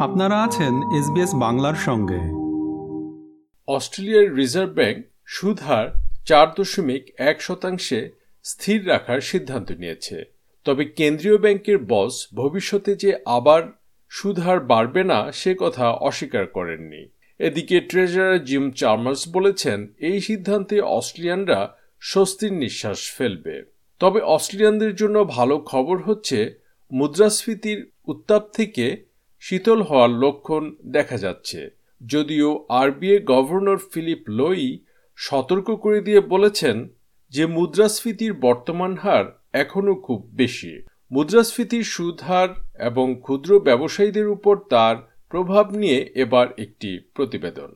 আপনারা আছেন এসবিএস বাংলার সঙ্গে। অস্ট্রেলিয়ার রিজার্ভ ব্যাংক সুদ হার চার দশমিক এক শতাংশে স্থির রাখার সিদ্ধান্ত নিয়েছে। তবে কেন্দ্রীয় ব্যাংকের বস ভবিষ্যতে যে আবার সুদ হার বাড়বে না, সে কথা অস্বীকার করেননি। এদিকে ট্রেজারার জিম চার্মার্স বলেছেন, এই সিদ্ধান্তে অস্ট্রেলিয়ানরা স্বস্তির নিঃশ্বাস ফেলবে। তবে অস্ট্রেলিয়ানদের জন্য ভালো খবর হচ্ছে, মুদ্রাস্ফীতির উত্তাপ থেকে শীতল হওয়ার লক্ষণ দেখা যাচ্ছে। যদিও আরবিআই গভর্নর ফিলিপ লোই সতর্ক করে দিয়ে বলেছেন যে মুদ্রাস্ফীতির বর্তমান হার এখনও খুব বেশি। মুদ্রাস্ফীতির সুদ হার এবং ক্ষুদ্র ব্যবসায়ীদের উপর তার প্রভাব নিয়ে এবার একটি প্রতিবেদন।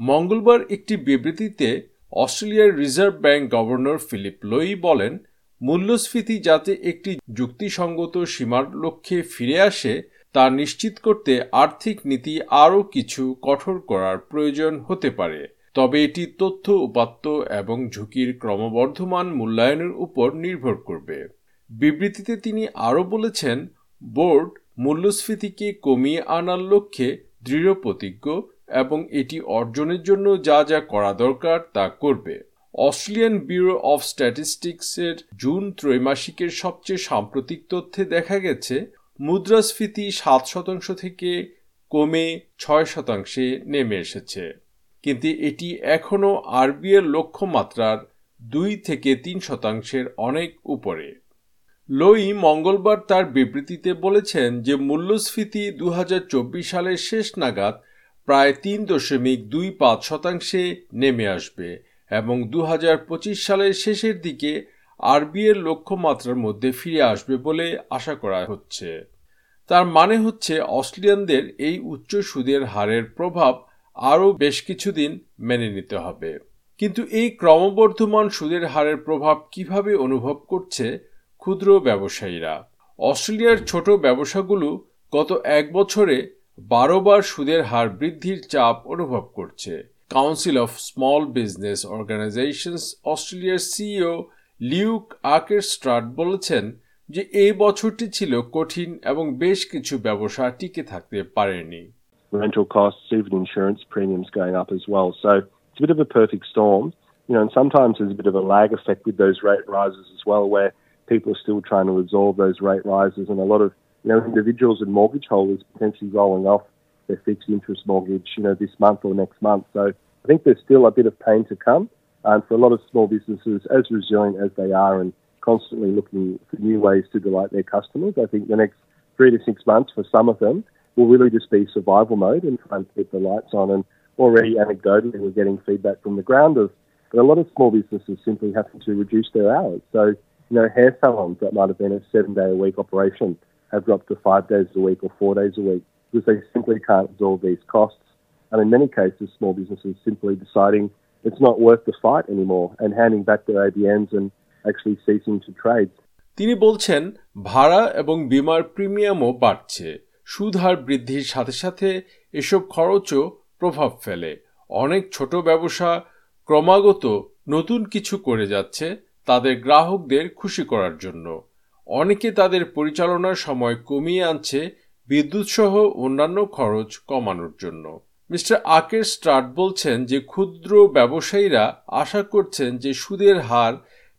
মঙ্গলবার একটি বিবৃতিতে অস্ট্রেলিয়ার reserve bank governor Philip Lowe বলেন, মূল্যস্ফীতি যাতে একটি যুক্তিসঙ্গত সীমার লক্ষ্যে ফিরে আসে, তা নিশ্চিত করতে আর্থিক নীতি আরও কিছু কঠোর করার প্রয়োজন হতে পারে। তবে এটি তথ্য উপাত্ত এবং ঝুঁকির ক্রমবর্ধমান মূল্যায়নের উপর নির্ভর করবে। বিবৃতিতে তিনি আরও বলেছেন, বোর্ড মূল্যস্ফীতিকে কমিয়ে আনার লক্ষ্যে দৃঢ় প্রতিজ্ঞ এবং এটি অর্জনের জন্য যা যা করা দরকার তা করবে। অস্ট্রেলিয়ান ব্যুরো অফ স্ট্যাটিস্টিক্সের জুন ত্রৈমাসিকের সবচেয়ে সাম্প্রতিক তথ্যে দেখা গেছে, মুদ্রাস্ফীতি সাত শতাংশ থেকে কমে ছয় শতাংশে নেমে এসেছে। কিন্তু এটি এখনও আরবিএর লক্ষ্যমাত্রার দুই থেকে তিন শতাংশের অনেক উপরে। লোই মঙ্গলবার তার বিবৃতিতে বলেছেন যে, মূল্যস্ফীতি দু হাজার চব্বিশ সালের শেষ নাগাদ প্রায় তিন দশমিক দুই পাঁচ শতাংশে নেমে আসবে এবং দু হাজার পঁচিশ সালের শেষের দিকে আরবিএর লক্ষ্যমাত্রার মধ্যে ফিরে আসবে বলে আশা করা হচ্ছে। তার মানে হচ্ছে অস্ট্রেলিয়ানদের এই উচ্চ সুদের হারের প্রভাব আরও বেশ কিছুদিন মেনে নিতে হবে। কিন্তু এই ক্রমবর্ধমান সুদের হারের প্রভাব কীভাবে অনুভব করছে ক্ষুদ্র ব্যবসায়ীরা? অস্ট্রেলিয়ার ছোট ব্যবসাগুলো গত এক বছরে বারোবার সুদের হার বৃদ্ধির চাপ অনুভব করছে council of small business organisations অস্ট্রেলিয়ার সিইও লিউক আকের স্ট্রাট বলেছেন যে এই বছরটি ছিল কঠিন এবং বেশ কিছু ব্যবসা টিকে থাকতে পারেনি rental costs, even insurance premiums going up as well. So it's a bit of a perfect storm. You know, and sometimes there's a bit of a lag effect with those rate rises as well, where people are still trying to absorb those rate rises, and a lot of you know individuals and mortgage holders potentially rolling off their fixed interest mortgage, you know, this month or next month. So I think there's still a bit of pain to come. And for a lot of small businesses, as resilient as they are and constantly looking for new ways to delight their customers, I think the next three to six months for some of them will really just be survival mode and try and keep the lights on. And already anecdotally, we're getting feedback from the ground of a lot of small businesses simply having to reduce their hours. So, you know, hair salons that might have been a seven day a week operation have dropped to five days a week or four days a week because they simply can't absorb these costs. And in many cases, small businesses simply deciding it's not worth the fight anymore and handing back their ABNs and actually ceasing to trade. তিনি বলছেন ভাড়া এবং বিমার প্রিমিয়ামও বাড়ছে সুদ হার বৃদ্ধির সাথে সাথে এসব খরচও প্রভাব ফেলে অনেক ছোট ব্যবসা ক্রমাগত নতুন কিছু করে যাচ্ছে তাদের গ্রাহকদের খুশি করার জন্য অনেকে তাদের পরিচালনার সময় কমিয়ে আনছে বিদ্যুৎ সহ অন্যান্য খরচ কমানোর জন্য। মিস্টার আকের স্টার্ট বলছেন যে ক্ষুদ্র ব্যবসায়ীরা আশা করছেন যে সুদের হার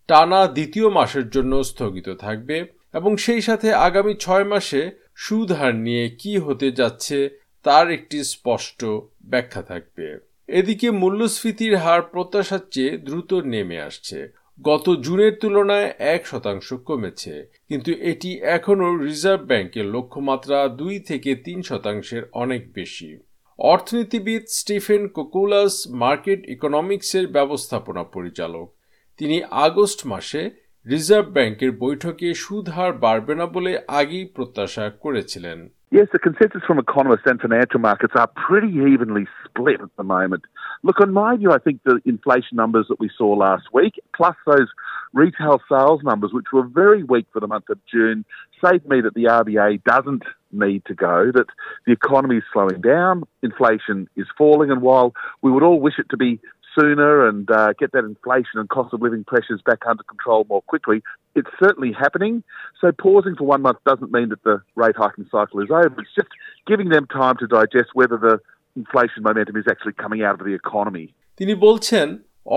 টানা দ্বিতীয় মাসের জন্য স্থগিত থাকবে এবং সেই সাথে আগামী ছয় মাসে সুদ হার নিয়ে কি হতে যাচ্ছে তার একটি স্পষ্ট ব্যাখ্যা থাকবে। এদিকে মূল্যস্ফীতির হার প্রত্যাশার চেয়ে দ্রুত নেমে আসছে। গত জুনের তুলনায় এক শতাংশ কমেছে। কিন্তু এটি এখনও রিজার্ভ ব্যাংকের লক্ষ্যমাত্রা দুই থেকে তিন শতাংশের অনেক বেশি। অর্থনীতিবিদ স্টিফেন কোকুলাস মার্কেট ইকোনমিক্সের ব্যবস্থাপনা পরিচালক। তিনি আগস্ট মাসে রিজার্ভ ব্যাংকের বৈঠকে সুদ হার বাড়বে না বলে আগেই প্রত্যাশা করেছিলেন। Yes, the consensus from economists and financial markets are pretty evenly split at the moment. Look, on my view, I think the inflation numbers that we saw last week, plus those retail sales numbers, which were very weak for the month of June, say to me that the RBA doesn't need to go, that the economy is slowing down, inflation is falling, and while we would all wish it to be sooner and uh, get that inflation and cost of living pressures back under control more quickly. It's certainly happening. So pausing for one month doesn't mean that the rate hiking cycle is over. It's just giving them time to digest whether the inflation momentum is actually coming out of the economy. তিনি বলছেন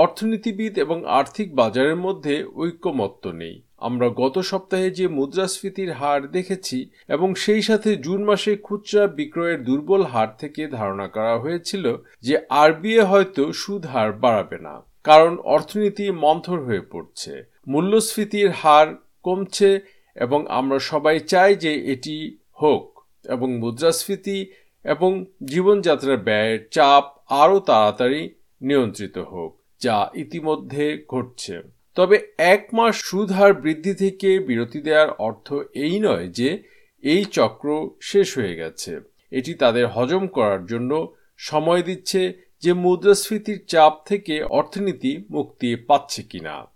অর্থনীতিবিদ এবং আর্থিক বাজারের মধ্যে ঐক্যমত্য নেই আমরা গত সপ্তাহে যে মুদ্রাস্ফীতির হার দেখেছি এবং সেই সাথে জুন মাসে খুচরা বিক্রয়ের দুর্বল হার থেকে ধারণা করা হয়েছিল যে আরবিএ হয়তো সুদ হার বাড়াবে না, কারণ অর্থনীতি মন্থর হয়ে পড়ছে। মূল্যস্ফীতির হার কমছে এবং আমরা সবাই চাই যে এটি হোক এবং মুদ্রাস্ফীতি এবং জীবনযাত্রার ব্যয়ের চাপ আরও তাড়াতাড়ি নিয়ন্ত্রিত হোক, যা ইতিমধ্যে ঘটছে। তবে এক মাস সুদ হার বৃদ্ধি থেকে বিরতি দেওয়ার অর্থ এই নয় যে এই চক্র শেষ হয়ে গেছে। এটি তাদের হজম করার জন্য সময় দিচ্ছে যে মুদ্রাস্ফীতির চাপ থেকে অর্থনীতি মুক্তি পাচ্ছে কিনা।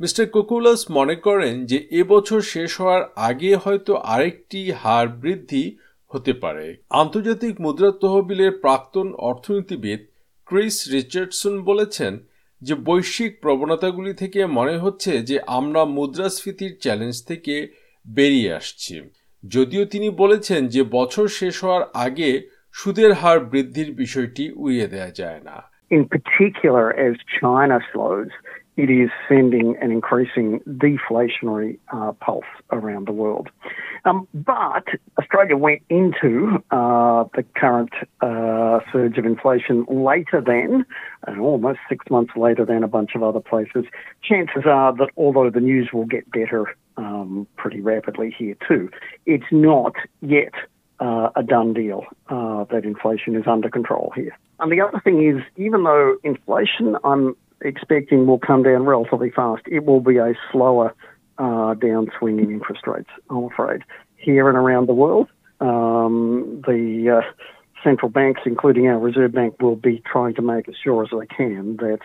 মিস্টার কোকুলাস মনে করেন যে এবছর শেষ হওয়ার আগে হয়তো আরেকটি হার বৃদ্ধি হতে পারে। আন্তর্জাতিক মুদ্রা তহবিলের প্রাক্তন অর্থনীতিবিদ ক্রিস রিচার্ডসন বলেছেন যে বৈশ্বিক প্রবণতাগুলি থেকে মনে হচ্ছে যে আমরা মুদ্রাস্ফীতির চ্যালেঞ্জ থেকে বেরিয়ে আসছি। যদিও তিনি বলেছেন যে বছর শেষ হওয়ার আগে সুদের হার বৃদ্ধির বিষয়টি উড়িয়ে দেওয়া যায় না। In particular, as China slows, it is sending an increasing deflationary uh, pulse around the world. Um, but Australia went into uh, the current uh, surge of inflation later than, and almost six months later than a bunch of other places. Chances are that although the news will get better um, pretty rapidly here too, it's not yet uh, a done deal uh, that inflation is under control here. And the other thing is, even though inflation I'm expecting will come down relatively fast, it will be a slower uh, downswing in interest rates, I'm afraid. Here and around the world, um, the uh, central banks, including our Reserve Bank, will be trying to make as sure as they can that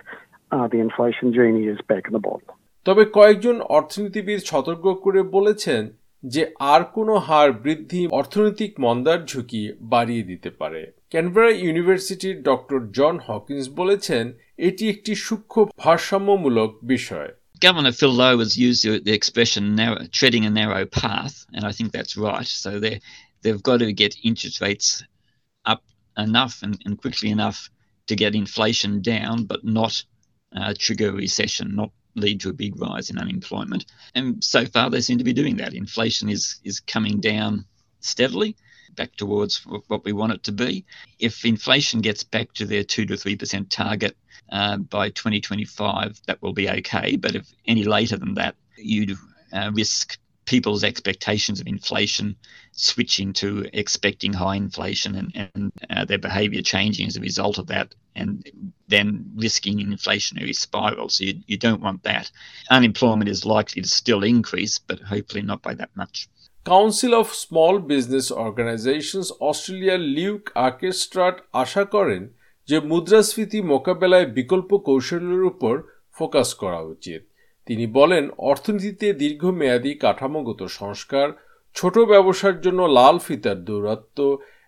uh, the inflation genie is back in the bottle. তবে কয়েকজন অর্থনীতিবিদ সতর্ক করে বলেছেন যে আর কোনো হার বৃদ্ধি অর্থনৈতিক মন্দার ঝুঁকি বাড়িয়ে দিতে পারে ক্যানবেরা ইউনিভার্সিটির ডক্টর জন হকিন্স বলেছেন এটি একটি সূক্ষ্ম ভারসাম্যমূলক বিষয় Governor Phil Lowe has used the, expression narrow, treading a narrow path, and I think that's right. So they they've got to get interest rates up enough and, and quickly enough to get inflation down, but not uh, trigger recession, not lead to a big rise in unemployment. And so far, they seem to be doing that. Inflation is is coming down steadily back towards what we want it to be. If inflation gets back to their two to three percent target uh, by 2025, that will be okay. But if any later than that, you uh, risk people's expectations of inflation switching to expecting high inflation and, and uh, their behaviour changing as a result of that, and then risking an inflationary spiral. So you, you don't want that. Unemployment is likely to still increase, but hopefully not by that much. Council of small business organisations অস্ট্রেলিয়ার Luke আর্কেস্ট্রাট আশা করেন যে মুদ্রাস্ফীতি মোকাবেলায় বিকল্প কৌশলের উপর focus করা উচিত তিনি বলেন, অর্থনীতিতে দীর্ঘমেয়াদী কাঠামোগত সংস্কার, ছোট ব্যবসার জন্য লাল ফিতার দৌরাত্ম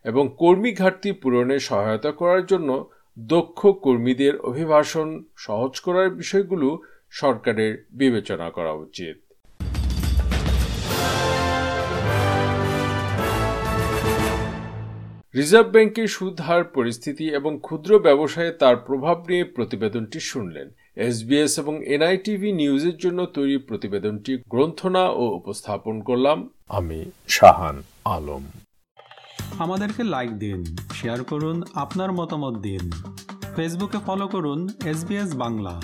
এবং কর্মী ঘাটতি পূরণে সহায়তা করার জন্য দক্ষ কর্মীদের অভিবাসন সহজ করার বিষয়গুলো সরকারের বিবেচনা করা উচিত। রিজার্ভ ব্যাংকের সুদ হার, পরিস্থিতি এবং ক্ষুদ্র ব্যবসায়ে তার প্রভাব নিয়ে প্রতিবেদনটি শুনলেন। এসবিএস এবং এনআইটিভি নিউজের জন্য তৈরি প্রতিবেদনটি গ্রন্থনা ও উপস্থাপন করলাম আমি শাহান আলম। আমাদেরকে লাইক দিন শেয়ার করুন, আপনার মতামত দিন। ফেসবুকে ফলো করুন এস বাংলা।